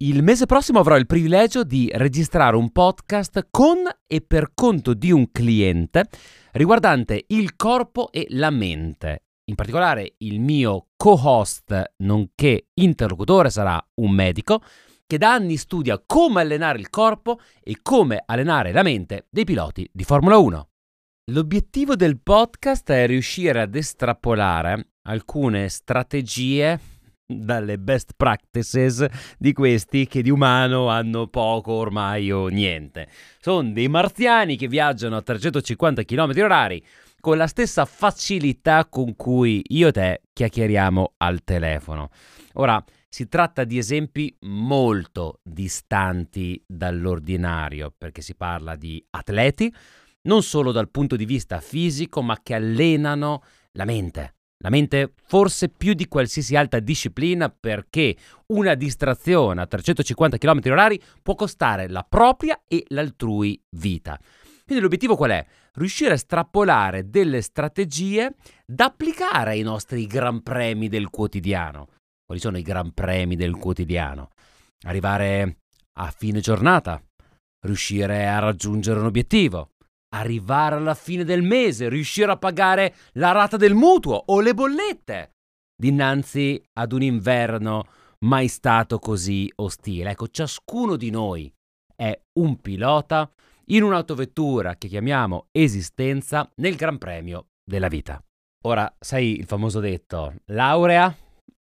Il mese prossimo avrò il privilegio di registrare un podcast con e per conto di un cliente riguardante il corpo e la mente. In particolare il mio co-host nonché interlocutore sarà un medico che da anni studia come allenare il corpo e come allenare la mente dei piloti di Formula 1. L'obiettivo del podcast è riuscire ad estrapolare alcune strategie dalle best practices di questi che di umano hanno poco ormai o niente. Sono dei marziani che viaggiano a 350 km h con la stessa facilità con cui io e te chiacchieriamo al telefono. Ora, si tratta di esempi molto distanti dall'ordinario, perché si parla di atleti, non solo dal punto di vista fisico, ma che allenano la mente la mente forse più di qualsiasi altra disciplina perché una distrazione a 350 km h può costare la propria e l'altrui vita. Quindi l'obiettivo qual è? Riuscire a estrapolare delle strategie da applicare ai nostri gran premi del quotidiano. Quali sono i gran premi del quotidiano? Arrivare a fine giornata, riuscire a raggiungere un obiettivo, arrivare alla fine del mese, riuscire a pagare la rata del mutuo o le bollette dinanzi ad un inverno mai stato così ostile. Ecco, ciascuno di noi è un pilota in un'autovettura che chiamiamo esistenza nel Gran Premio della vita. Ora, sai il famoso detto, laurea,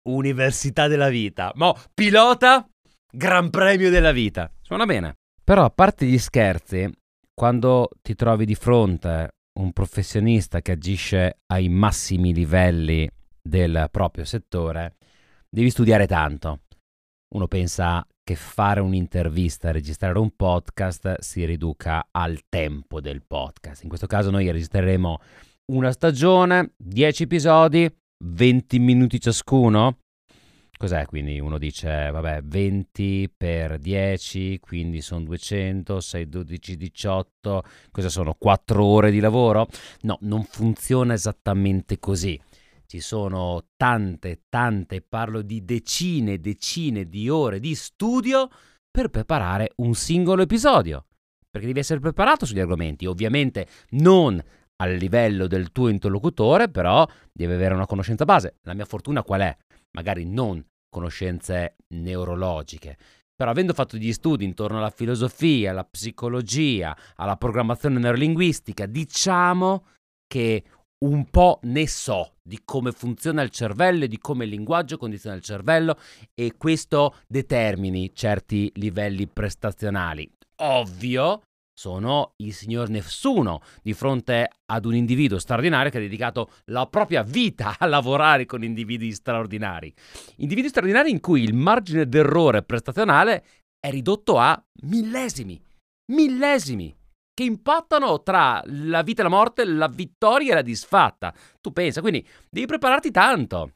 università della vita, ma pilota, Gran Premio della vita. Suona bene. Però a parte gli scherzi, quando ti trovi di fronte un professionista che agisce ai massimi livelli del proprio settore, devi studiare tanto. Uno pensa che fare un'intervista, registrare un podcast si riduca al tempo del podcast. In questo caso noi registreremo una stagione, 10 episodi, 20 minuti ciascuno cos'è? Quindi uno dice, vabbè, 20 per 10, quindi sono 200, 6, 12, 18, cosa sono? 4 ore di lavoro? No, non funziona esattamente così. Ci sono tante, tante, parlo di decine decine di ore di studio per preparare un singolo episodio. Perché devi essere preparato sugli argomenti, ovviamente non al livello del tuo interlocutore, però devi avere una conoscenza base. La mia fortuna qual è? Magari non conoscenze neurologiche. Però avendo fatto gli studi intorno alla filosofia, alla psicologia, alla programmazione neurolinguistica, diciamo che un po' ne so di come funziona il cervello e di come il linguaggio condiziona il cervello e questo determini certi livelli prestazionali. Ovvio sono il signor Nessuno di fronte ad un individuo straordinario che ha dedicato la propria vita a lavorare con individui straordinari. Individui straordinari in cui il margine d'errore prestazionale è ridotto a millesimi, millesimi, che impattano tra la vita e la morte, la vittoria e la disfatta. Tu pensa, quindi devi prepararti tanto.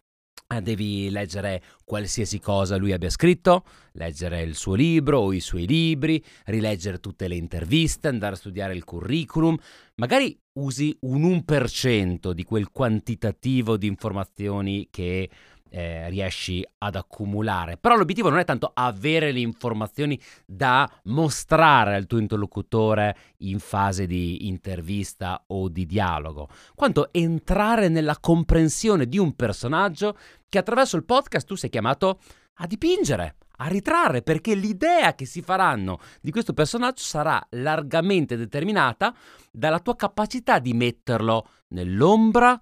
Eh, devi leggere qualsiasi cosa lui abbia scritto, leggere il suo libro o i suoi libri, rileggere tutte le interviste, andare a studiare il curriculum, magari usi un 1% di quel quantitativo di informazioni che eh, riesci ad accumulare. Però l'obiettivo non è tanto avere le informazioni da mostrare al tuo interlocutore in fase di intervista o di dialogo, quanto entrare nella comprensione di un personaggio che attraverso il podcast tu sei chiamato a dipingere, a ritrarre, perché l'idea che si faranno di questo personaggio sarà largamente determinata dalla tua capacità di metterlo nell'ombra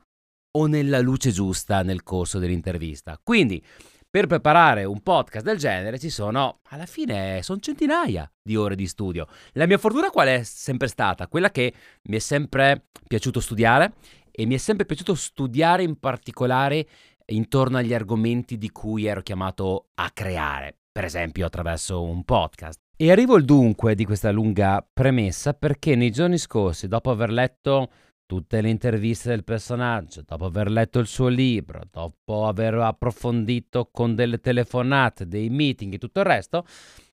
o nella luce giusta nel corso dell'intervista. Quindi, per preparare un podcast del genere ci sono, alla fine, sono centinaia di ore di studio. La mia fortuna qual è sempre stata? Quella che mi è sempre piaciuto studiare e mi è sempre piaciuto studiare in particolare intorno agli argomenti di cui ero chiamato a creare, per esempio attraverso un podcast. E arrivo al dunque di questa lunga premessa perché nei giorni scorsi, dopo aver letto tutte le interviste del personaggio, dopo aver letto il suo libro, dopo aver approfondito con delle telefonate, dei meeting e tutto il resto,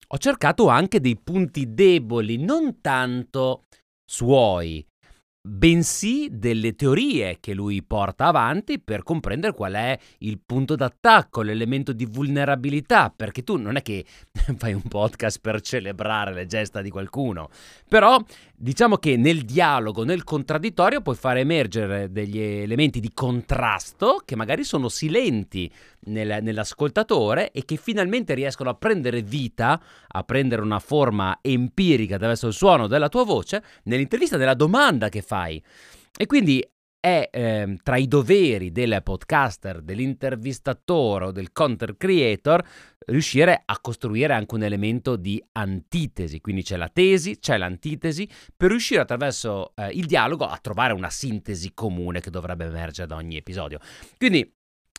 ho cercato anche dei punti deboli, non tanto suoi, bensì delle teorie che lui porta avanti per comprendere qual è il punto d'attacco, l'elemento di vulnerabilità, perché tu non è che fai un podcast per celebrare le gesta di qualcuno, però diciamo che nel dialogo, nel contraddittorio puoi fare emergere degli elementi di contrasto che magari sono silenti nel, nell'ascoltatore e che finalmente riescono a prendere vita, a prendere una forma empirica attraverso il suono della tua voce nell'intervista, nella domanda che fai. E quindi è eh, tra i doveri del podcaster, dell'intervistatore o del content creator riuscire a costruire anche un elemento di antitesi. Quindi c'è la tesi, c'è l'antitesi, per riuscire attraverso eh, il dialogo a trovare una sintesi comune che dovrebbe emergere da ogni episodio. Quindi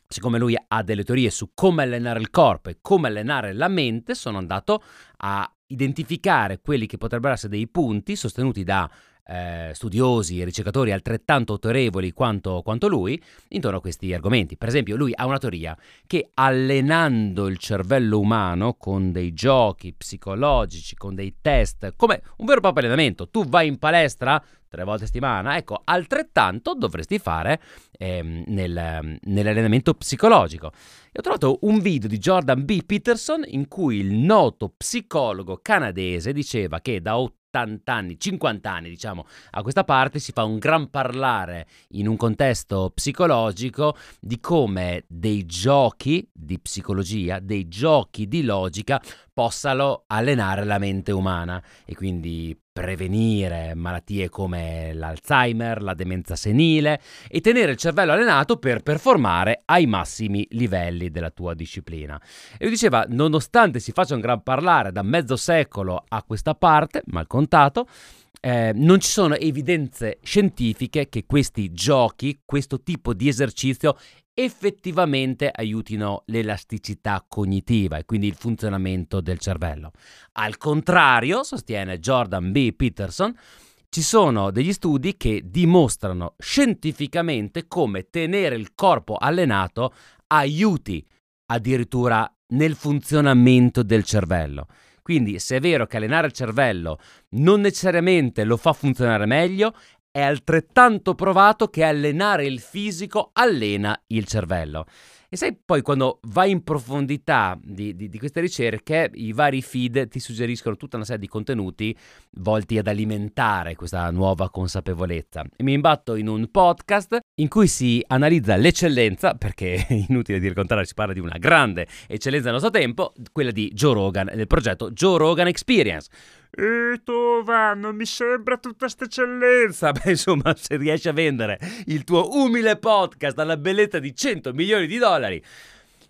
siccome lui ha delle teorie su come allenare il corpo e come allenare la mente, sono andato a identificare quelli che potrebbero essere dei punti sostenuti da eh, studiosi e ricercatori altrettanto autorevoli quanto, quanto, lui intorno a questi argomenti. Per esempio, lui ha una teoria che allenando il cervello umano con dei giochi psicologici, con dei test, come un vero e proprio allenamento, tu vai in palestra tre volte a settimana, ecco, altrettanto dovresti fare ehm, nel, nell'allenamento psicologico. E ho trovato un video di Jordan B. Peterson in cui il noto psicologo canadese diceva che da 80 anni, 50 anni diciamo, a questa parte si fa un gran parlare in un contesto psicologico di come dei giochi di psicologia, dei giochi di logica possano allenare la mente umana e quindi prevenire malattie come l'Alzheimer, la demenza senile e tenere il cervello allenato per performare ai massimi livelli della tua disciplina. E lui diceva, nonostante si faccia un gran parlare da mezzo secolo a questa parte, mal contato, eh, non ci sono evidenze scientifiche che questi giochi, questo tipo di esercizio effettivamente aiutino l'elasticità cognitiva e quindi il funzionamento del cervello. Al contrario, sostiene Jordan B. Peterson, ci sono degli studi che dimostrano scientificamente come tenere il corpo allenato aiuti addirittura nel funzionamento del cervello. Quindi se è vero che allenare il cervello non necessariamente lo fa funzionare meglio, è altrettanto provato che allenare il fisico allena il cervello. E sai poi quando vai in profondità di, di, di, queste ricerche, i vari feed ti suggeriscono tutta una serie di contenuti volti ad alimentare questa nuova consapevolezza. E mi imbatto in un podcast in cui si analizza l'eccellenza, perché è inutile dire il si parla di una grande eccellenza del nostro tempo, quella di Joe Rogan, del progetto Joe Rogan Experience e tu va, non mi sembra tutta questa eccellenza. Beh, insomma, se riesci a vendere il tuo umile podcast alla bellezza di 100 milioni di dollari,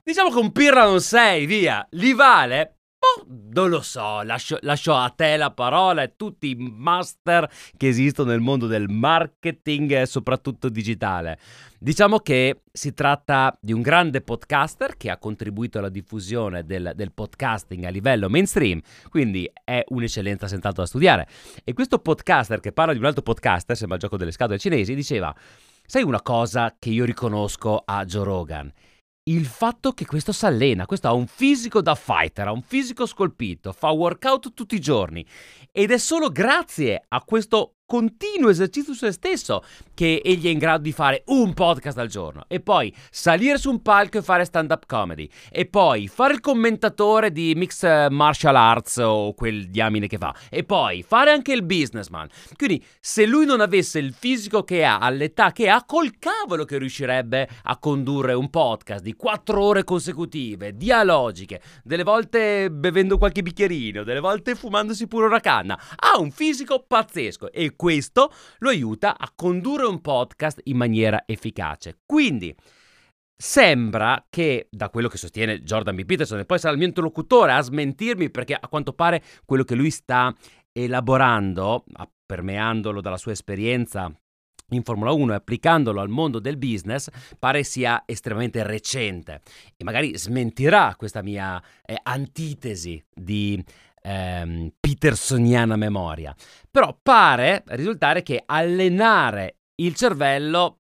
diciamo che un pirla non sei, via, li vale? Oh, non lo so, lascio, lascio, a te la parola e tutti i master che esistono nel mondo del marketing, soprattutto digitale. Diciamo che si tratta di un grande podcaster che ha contribuito alla diffusione del, del podcasting a livello mainstream, quindi è un'eccellenza senz'altro da studiare. E questo podcaster che parla di un altro podcaster, sembra il gioco delle scatole cinesi, diceva, sai una cosa che io riconosco a Joe Rogan? Il fatto che questo si allena, questo ha un fisico da fighter, ha un fisico scolpito, fa workout tutti i giorni. Ed è solo grazie a questo continuo esercizio su se stesso che egli è in grado di fare un podcast al giorno e poi salire su un palco e fare stand up comedy e poi fare il commentatore di mixed martial arts o quel diamine che fa e poi fare anche il businessman. Quindi se lui non avesse il fisico che ha all'età che ha, col cavolo che riuscirebbe a condurre un podcast di quattro ore consecutive, dialogiche, delle volte bevendo qualche bicchierino, delle volte fumandosi pure una canna. Ha un fisico pazzesco e questo lo aiuta a condurre un podcast in maniera efficace. Quindi sembra che, da quello che sostiene Jordan B. Peterson, e poi sarà il mio interlocutore a smentirmi perché a quanto pare quello che lui sta elaborando, permeandolo dalla sua esperienza in Formula 1 e applicandolo al mondo del business pare sia estremamente recente e magari smentirà questa mia eh, antitesi di ehm, petersoniana memoria. Però pare risultare che allenare il cervello,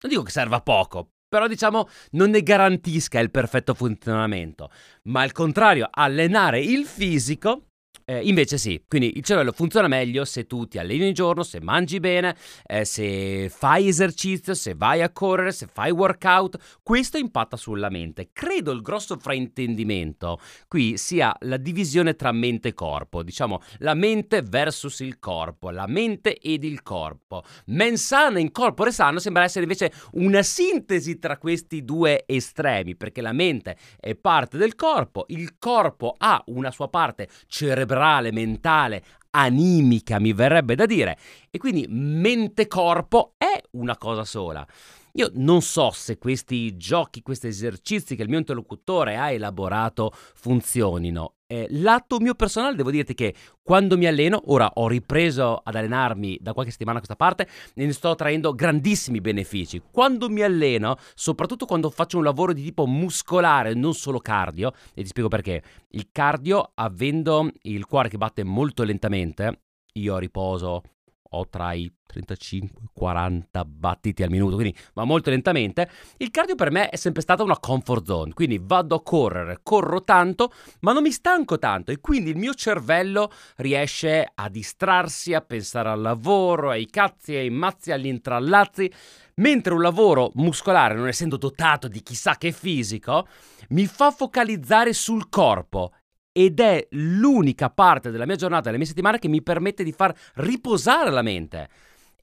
non dico che serva poco, però diciamo non ne garantisca il perfetto funzionamento, ma al contrario allenare il fisico Eh, invece sì, quindi il cervello funziona meglio se tu ti alleni ogni giorno, se mangi bene, eh, se fai esercizio, se vai a correre, se fai workout, questo impatta sulla mente. Credo il grosso fraintendimento qui sia la divisione tra mente e corpo, diciamo la mente versus il corpo, la mente ed il corpo. Men sana in corpore sano sembra essere invece una sintesi tra questi due estremi, perché la mente è parte del corpo, il corpo ha una sua parte cerebrale cerebrale, mentale, animica, mi verrebbe da dire. E quindi mente-corpo è una cosa sola. Io non so se questi giochi, questi esercizi che il mio interlocutore ha elaborato funzionino. Eh, lato mio personale devo dirti che quando mi alleno, ora ho ripreso ad allenarmi da qualche settimana a questa parte, ne sto traendo grandissimi benefici. Quando mi alleno, soprattutto quando faccio un lavoro di tipo muscolare, non solo cardio, e ti spiego perché. Il cardio, avendo il cuore che batte molto lentamente, io riposo ho tra i 35 e 40 battiti al minuto, quindi va molto lentamente. Il cardio per me è sempre stata una comfort zone, quindi vado a correre, corro tanto, ma non mi stanco tanto e quindi il mio cervello riesce a distrarsi, a pensare al lavoro, ai cazzi, ai mazzi, agli intrallazzi. Mentre un lavoro muscolare, non essendo dotato di chissà che fisico, mi fa focalizzare sul corpo ed è l'unica parte della mia giornata, della mia settimana che mi permette di far riposare la mente.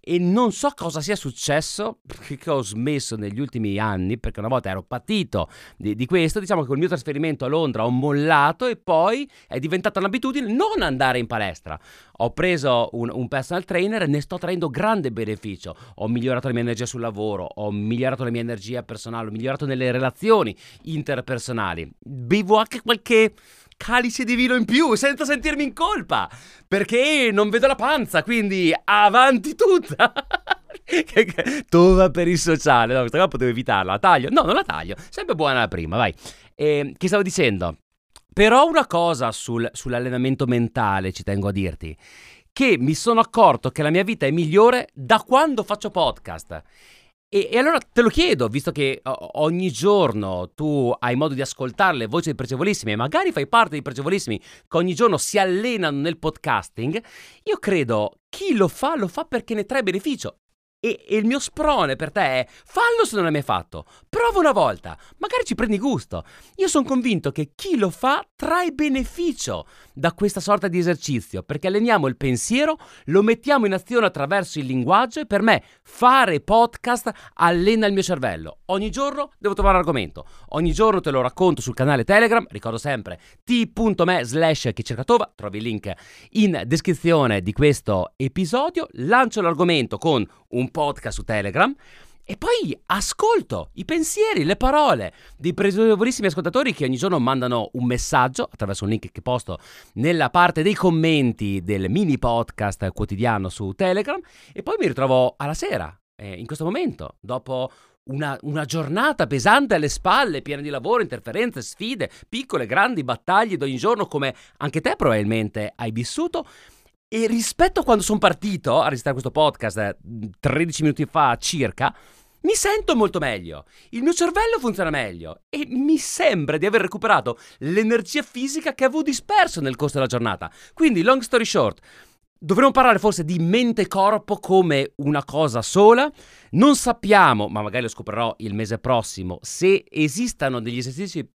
E non so cosa sia successo, che ho smesso negli ultimi anni, perché una volta ero patito di, di, questo, diciamo che col mio trasferimento a Londra ho mollato e poi è diventata un'abitudine non andare in palestra. Ho preso un, un personal trainer e ne sto traendo grande beneficio. Ho migliorato la mia energia sul lavoro, ho migliorato la mia energia personale, ho migliorato nelle relazioni interpersonali. Bevo anche qualche calice di vino in più senza sentirmi in colpa perché non vedo la panza, quindi avanti tutta. Tova per il sociale, no, questa qua potevo evitarla, la taglio? No, non la taglio, sempre buona la prima, vai. E, ehm, che stavo dicendo? Però una cosa sul, sull'allenamento mentale ci tengo a dirti, che mi sono accorto che la mia vita è migliore da quando faccio podcast. E, e, allora te lo chiedo, visto che ogni giorno tu hai modo di ascoltare le voci dei pregevolissimi e magari fai parte dei pregevolissimi che ogni giorno si allenano nel podcasting, io credo chi lo fa lo fa perché ne trae beneficio. E, e, il mio sprone per te è fallo se non l'hai mai fatto, prova una volta, magari ci prendi gusto. Io sono convinto che chi lo fa trae beneficio da questa sorta di esercizio, perché alleniamo il pensiero, lo mettiamo in azione attraverso il linguaggio e per me fare podcast allena il mio cervello. Ogni giorno devo trovare argomento, ogni giorno te lo racconto sul canale Telegram, ricordo sempre t.me slash chicercatova, trovi il link in descrizione di questo episodio, lancio l'argomento con un podcast su Telegram. E poi ascolto i pensieri, le parole dei pregevolissimi ascoltatori che ogni giorno mandano un messaggio attraverso un link che posto nella parte dei commenti del mini podcast quotidiano su Telegram. E poi mi ritrovo alla sera, eh, in questo momento, dopo una, una, giornata pesante alle spalle, piena di lavoro, interferenze, sfide, piccole, grandi battaglie di ogni giorno, come anche te probabilmente hai vissuto. E rispetto a quando sono partito a registrare questo podcast 13 eh, minuti fa circa, mi sento molto meglio. Il mio cervello funziona meglio e mi sembra di aver recuperato l'energia fisica che avevo disperso nel corso della giornata. Quindi, long story short, Dovremmo parlare forse di mente-corpo come una cosa sola. Non sappiamo, ma magari lo scoprirò il mese prossimo, se esistano degli esercizi,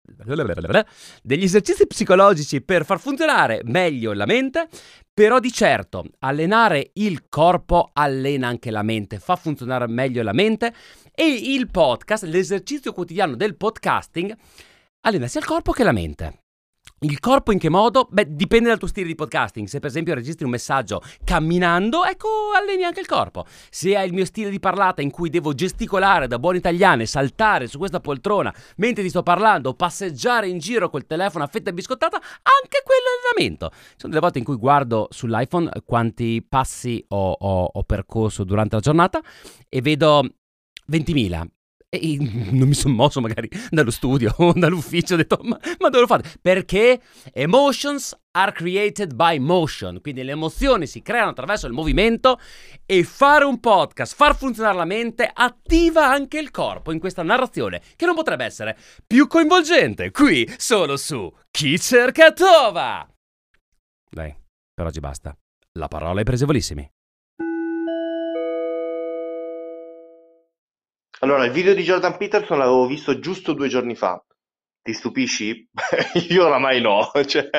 degli esercizi psicologici per far funzionare meglio la mente. Però di certo, allenare il corpo allena anche la mente, fa funzionare meglio la mente. E il podcast, l'esercizio quotidiano del podcasting, allena sia il corpo che la mente. Il corpo in che modo? Beh, dipende dal tuo stile di podcasting. Se per esempio registri un messaggio camminando, ecco, alleni anche il corpo. Se hai il mio stile di parlata in cui devo gesticolare da buon italiano e saltare su questa poltrona mentre ti sto parlando, passeggiare in giro col telefono a fetta biscottata, anche quello è allenamento. Ci sono delle volte in cui guardo sull'iPhone quanti passi ho, ho, ho percorso durante la giornata e vedo 20.000, e non mi sono mosso magari dallo studio o dall'ufficio, ho detto ma, ma dove lo fate? Perché emotions are created by motion, quindi le emozioni si creano attraverso il movimento e fare un podcast, far funzionare la mente, attiva anche il corpo in questa narrazione che non potrebbe essere più coinvolgente qui solo su Chi cerca Tova! Dai, per oggi basta. La parola ai presevolissimi. Allora, il video di Jordan Peterson l'avevo visto giusto due giorni fa. Ti stupisci? Io oramai no, cioè,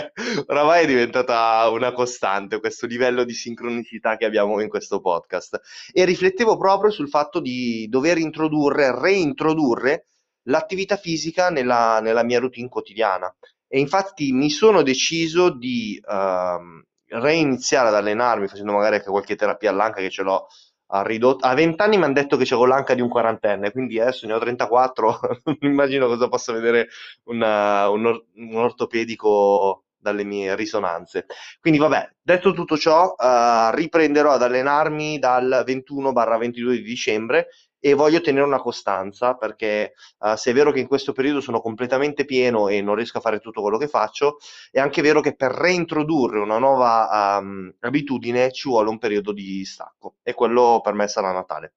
oramai è diventata una costante questo livello di sincronicità che abbiamo in questo podcast. E riflettevo proprio sul fatto di dover introdurre, reintrodurre l'attività fisica nella, nella mia routine quotidiana. E infatti mi sono deciso di uh, reiniziare ad allenarmi facendo magari anche qualche terapia all'anca che ce l'ho a ridotto. A 20 anni mi hanno detto che c'avevo l'anca di un quarantenne, quindi adesso ne ho 34, non immagino cosa possa vedere una, un, or- un, ortopedico dalle mie risonanze. Quindi vabbè, detto tutto ciò, uh, riprenderò ad allenarmi dal 21-22 di dicembre e voglio tenere una costanza perché uh, se è vero che in questo periodo sono completamente pieno e non riesco a fare tutto quello che faccio, è anche vero che per reintrodurre una nuova um, abitudine ci vuole un periodo di stacco e quello per me sarà Natale.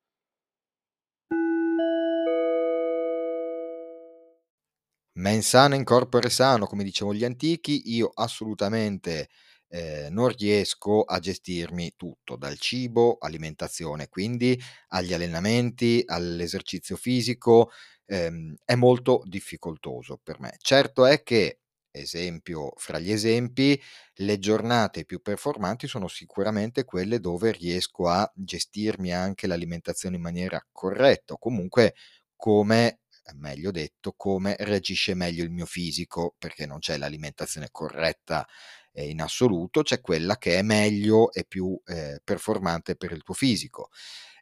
Men sano in corpore sano, come dicevano gli antichi, io assolutamente eh, non riesco a gestirmi tutto, dal cibo, alimentazione, quindi agli allenamenti, all'esercizio fisico, ehm, è molto difficoltoso per me. Certo è che, esempio fra gli esempi, le giornate più performanti sono sicuramente quelle dove riesco a gestirmi anche l'alimentazione in maniera corretta, comunque come meglio detto, come reagisce meglio il mio fisico, perché non c'è l'alimentazione corretta eh, in assoluto, c'è quella che è meglio e più eh, performante per il tuo fisico.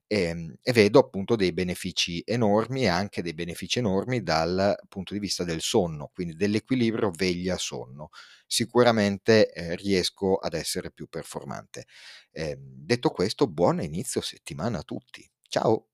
E, ehm, e, vedo appunto dei benefici enormi e anche dei benefici enormi dal punto di vista del sonno, quindi dell'equilibrio veglia-sonno. Sicuramente eh, riesco ad essere più performante. Eh, detto questo, buon inizio settimana a tutti. Ciao!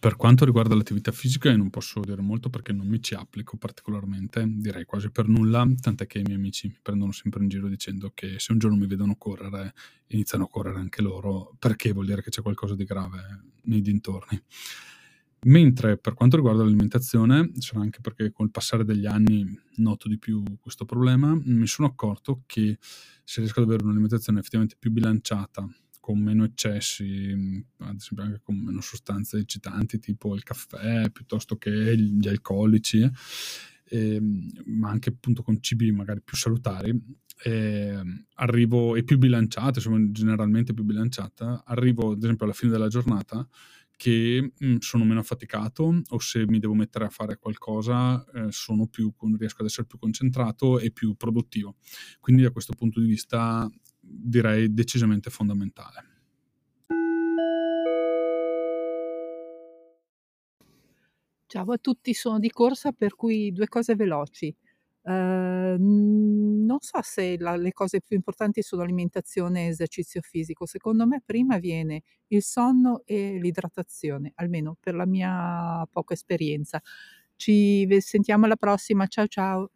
Per quanto riguarda l'attività fisica, io non posso dire molto perché non mi ci applico particolarmente, direi quasi per nulla, tant'è che i miei amici mi prendono sempre in giro dicendo che se un giorno mi vedono correre, iniziano a correre anche loro, perché vuol dire che c'è qualcosa di grave nei dintorni. Mentre per quanto riguarda l'alimentazione, sarà anche perché col passare degli anni noto di più questo problema, mi sono accorto che se riesco ad avere un'alimentazione effettivamente più bilanciata con meno eccessi, mm, ad esempio anche con meno sostanze eccitanti tipo il caffè piuttosto che gli alcolici, eh, ma anche appunto con cibi magari più salutari, eh, arrivo, e più bilanciate, insomma generalmente più bilanciata, arrivo ad esempio alla fine della giornata che mh, mm, sono meno affaticato o se mi devo mettere a fare qualcosa eh, più, riesco ad essere più concentrato e più produttivo. Quindi da questo punto di vista direi decisamente fondamentale. Ciao a tutti, sono di corsa per cui due cose veloci. Uh, non so se la, le cose più importanti sono alimentazione e esercizio fisico. Secondo me prima viene il sonno e l'idratazione, almeno per la mia poca esperienza. Ci sentiamo alla prossima, ciao ciao.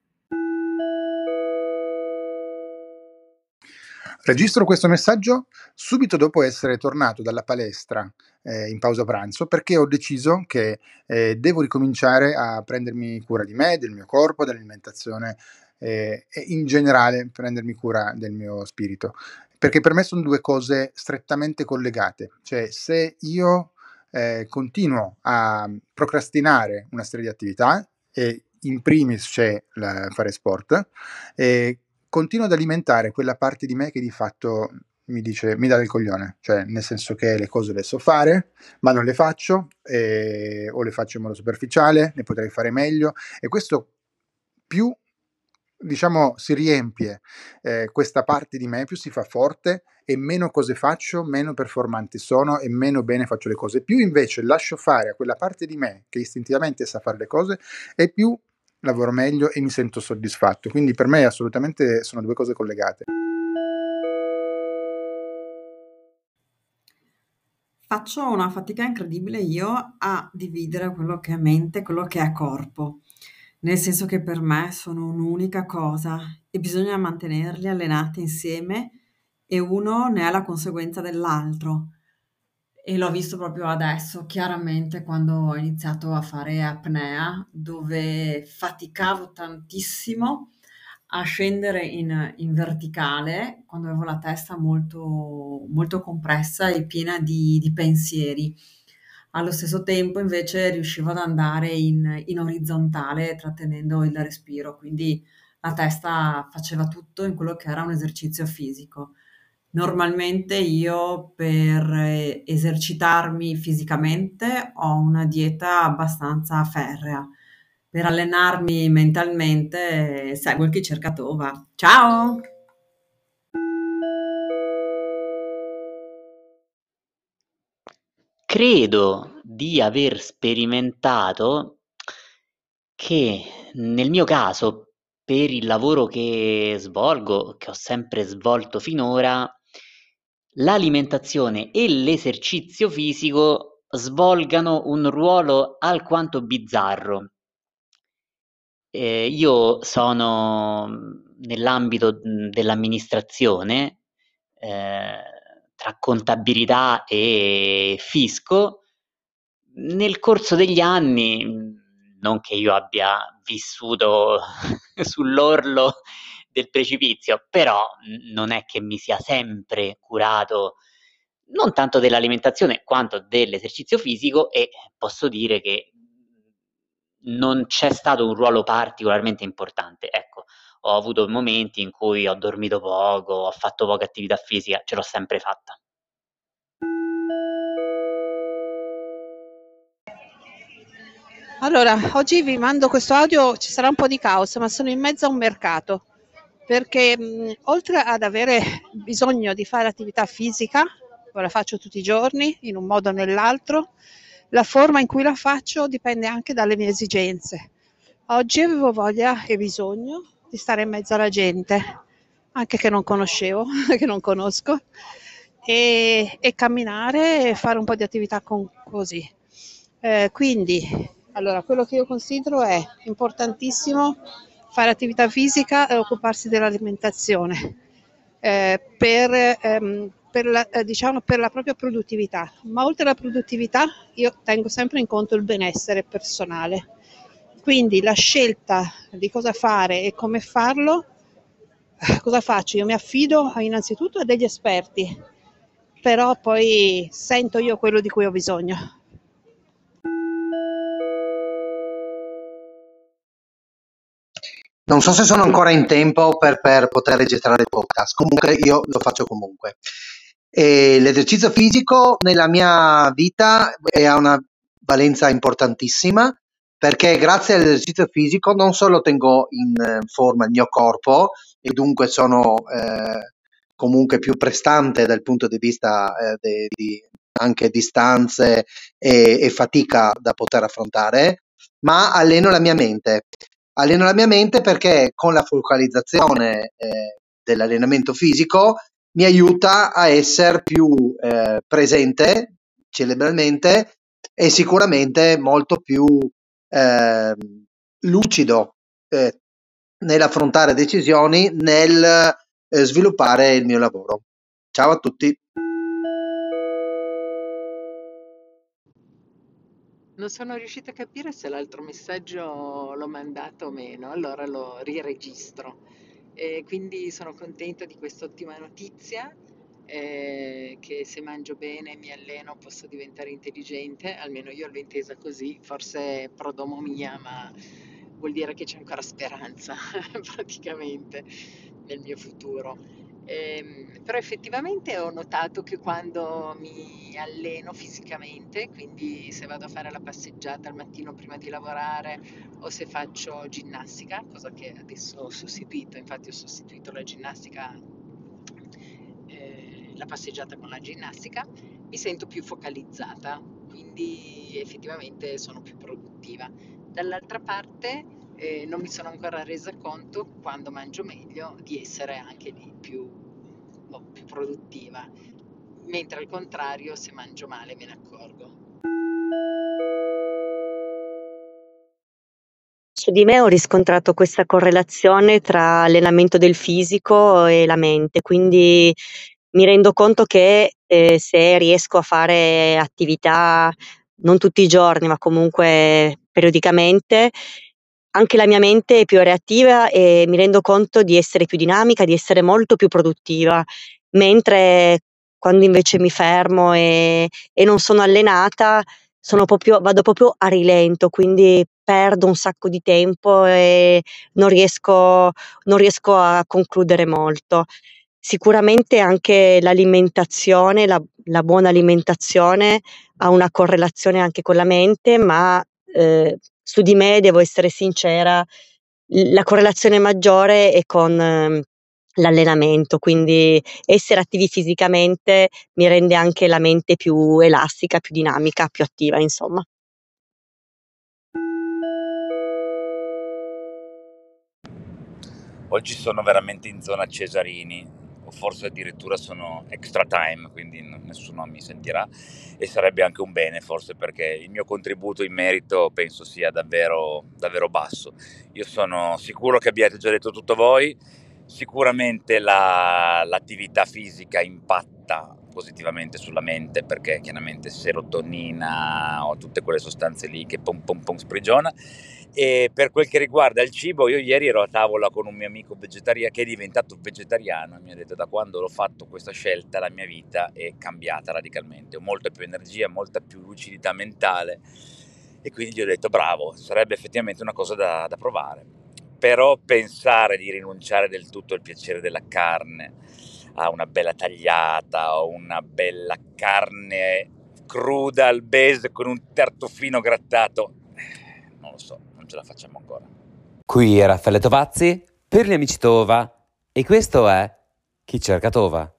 Registro questo messaggio subito dopo essere tornato dalla palestra eh, in pausa pranzo perché ho deciso che eh, devo ricominciare a prendermi cura di me, del mio corpo, dell'alimentazione eh, e in generale prendermi cura del mio spirito. Perché per me sono due cose strettamente collegate. Cioè se io eh, continuo a procrastinare una serie di attività e in primis c'è la, fare sport, continuo ad alimentare quella parte di me che di fatto mi dice, mi dà del coglione, cioè nel senso che le cose le so fare, ma non le faccio, e, o le faccio in modo superficiale, ne potrei fare meglio, e questo più diciamo si riempie eh, questa parte di me, più si fa forte e meno cose faccio, meno performante sono e meno bene faccio le cose. Più invece lascio fare a quella parte di me che istintivamente sa fare le cose e più lavoro meglio e mi sento soddisfatto. Quindi per me assolutamente sono due cose collegate. Faccio una fatica incredibile io a dividere quello che è mente e quello che è corpo, nel senso che per me sono un'unica cosa e bisogna mantenerli allenati insieme e uno ne è la conseguenza dell'altro. E l'ho visto proprio adesso, chiaramente quando ho iniziato a fare apnea, dove faticavo tantissimo a scendere in, in verticale quando avevo la testa molto, molto compressa e piena di, di pensieri. Allo stesso tempo invece riuscivo ad andare in, in orizzontale trattenendo il respiro, quindi la testa faceva tutto in quello che era un esercizio fisico. Normalmente io per eh, esercitarmi fisicamente ho una dieta abbastanza ferrea. Per allenarmi mentalmente eh, seguo il chi cerca trova. Ciao! Credo di aver sperimentato che nel mio caso, per il lavoro che svolgo, che ho sempre svolto finora, l'alimentazione e l'esercizio fisico svolgano un ruolo alquanto bizzarro. Eh, io sono nell'ambito dell'amministrazione, eh, tra contabilità e fisco. Nel corso degli anni, non che io abbia vissuto sull'orlo del precipizio, però non è che mi sia sempre curato non tanto dell'alimentazione quanto dell'esercizio fisico e posso dire che non c'è stato un ruolo particolarmente importante. Ecco, ho avuto momenti in cui ho dormito poco, ho fatto poca attività fisica, ce l'ho sempre fatta. Allora, oggi vi mando questo audio, ci sarà un po' di caos, ma sono in mezzo a un mercato perché mh, oltre ad avere bisogno di fare attività fisica, la faccio tutti i giorni in un modo o nell'altro, la forma in cui la faccio dipende anche dalle mie esigenze. Oggi avevo voglia e bisogno di stare in mezzo alla gente, anche che non conoscevo, che non conosco, e, e camminare e fare un po' di attività con, così. Eh, quindi, allora, quello che io considero è importantissimo fare attività fisica e occuparsi dell'alimentazione eh, per, ehm, per, la, eh, diciamo, per la propria produttività. Ma oltre alla produttività io tengo sempre in conto il benessere personale. Quindi la scelta di cosa fare e come farlo, eh, cosa faccio? Io mi affido innanzitutto a degli esperti, però poi sento io quello di cui ho bisogno. Non so se sono ancora in tempo per, per poter registrare il podcast, comunque io lo faccio comunque. E l'esercizio fisico nella mia vita ha una valenza importantissima perché grazie all'esercizio fisico non solo tengo in eh, forma il mio corpo e dunque sono eh, comunque più prestante dal punto di vista eh, de, di anche distanze e, e fatica da poter affrontare, ma alleno la mia mente alleno la mia mente perché con la focalizzazione eh, dell'allenamento fisico mi aiuta a essere più eh, presente cerebralmente e sicuramente molto più eh, lucido nell'affrontare decisioni, nel eh, sviluppare il mio lavoro. Ciao a tutti. Non sono riuscita a capire se l'altro messaggio l'ho mandato o meno, allora lo riregistro. E quindi sono contenta di quest'ottima notizia, eh, che se mangio bene, mi alleno, posso diventare intelligente, almeno io l'ho intesa così, forse è prodomo mia, ma vuol dire che c'è ancora speranza praticamente nel mio futuro. Eh, però effettivamente ho notato che quando mi alleno fisicamente, quindi se vado a fare la passeggiata al mattino prima di lavorare o se faccio ginnastica, cosa che adesso ho sostituito, infatti ho sostituito la ginnastica, eh, la passeggiata con la ginnastica, mi sento più focalizzata, quindi effettivamente sono più produttiva. Dall'altra parte eh, non mi sono ancora resa conto quando mangio meglio di essere anche lì più, boh, più produttiva, mentre al contrario se mangio male me ne accorgo. Su di me ho riscontrato questa correlazione tra allenamento del fisico e la mente, quindi mi rendo conto che eh, se riesco a fare attività non tutti i giorni, ma comunque periodicamente, anche la mia mente è più reattiva e mi rendo conto di essere più dinamica, di essere molto più produttiva, mentre quando invece mi fermo e, e non sono allenata, sono proprio, vado proprio a rilento, quindi perdo un sacco di tempo e non riesco, non riesco a concludere molto. Sicuramente anche l'alimentazione, la, la buona alimentazione ha una correlazione anche con la mente, ma eh, su di me, devo essere sincera, la correlazione maggiore è con eh, l'allenamento, quindi essere attivi fisicamente mi rende anche la mente più elastica, più dinamica, più attiva, insomma. Oggi sono veramente in zona Cesarini, forse addirittura sono extra time, quindi nessuno mi sentirà e sarebbe anche un bene forse perché il mio contributo in merito penso sia davvero, davvero basso. Io sono sicuro che abbiate già detto tutto voi, sicuramente la, l'attività fisica impatta positivamente sulla mente perché chiaramente serotonina o tutte quelle sostanze lì che pom pom pom sprigiona e per quel che riguarda il cibo, io ieri ero a tavola con un mio amico vegetariano che è diventato vegetariano e mi ha detto da quando l'ho fatto questa scelta la mia vita è cambiata radicalmente, ho molta più energia, molta più lucidità mentale. E quindi gli ho detto bravo, sarebbe effettivamente una cosa da, da provare. Però pensare di rinunciare del tutto al piacere della carne, a una bella tagliata o una bella carne cruda al base con un tartufino grattato, non lo so ce la facciamo ancora. Qui è Raffaele Tovazzi per gli amici Tova e questo è Chi cerca Tova.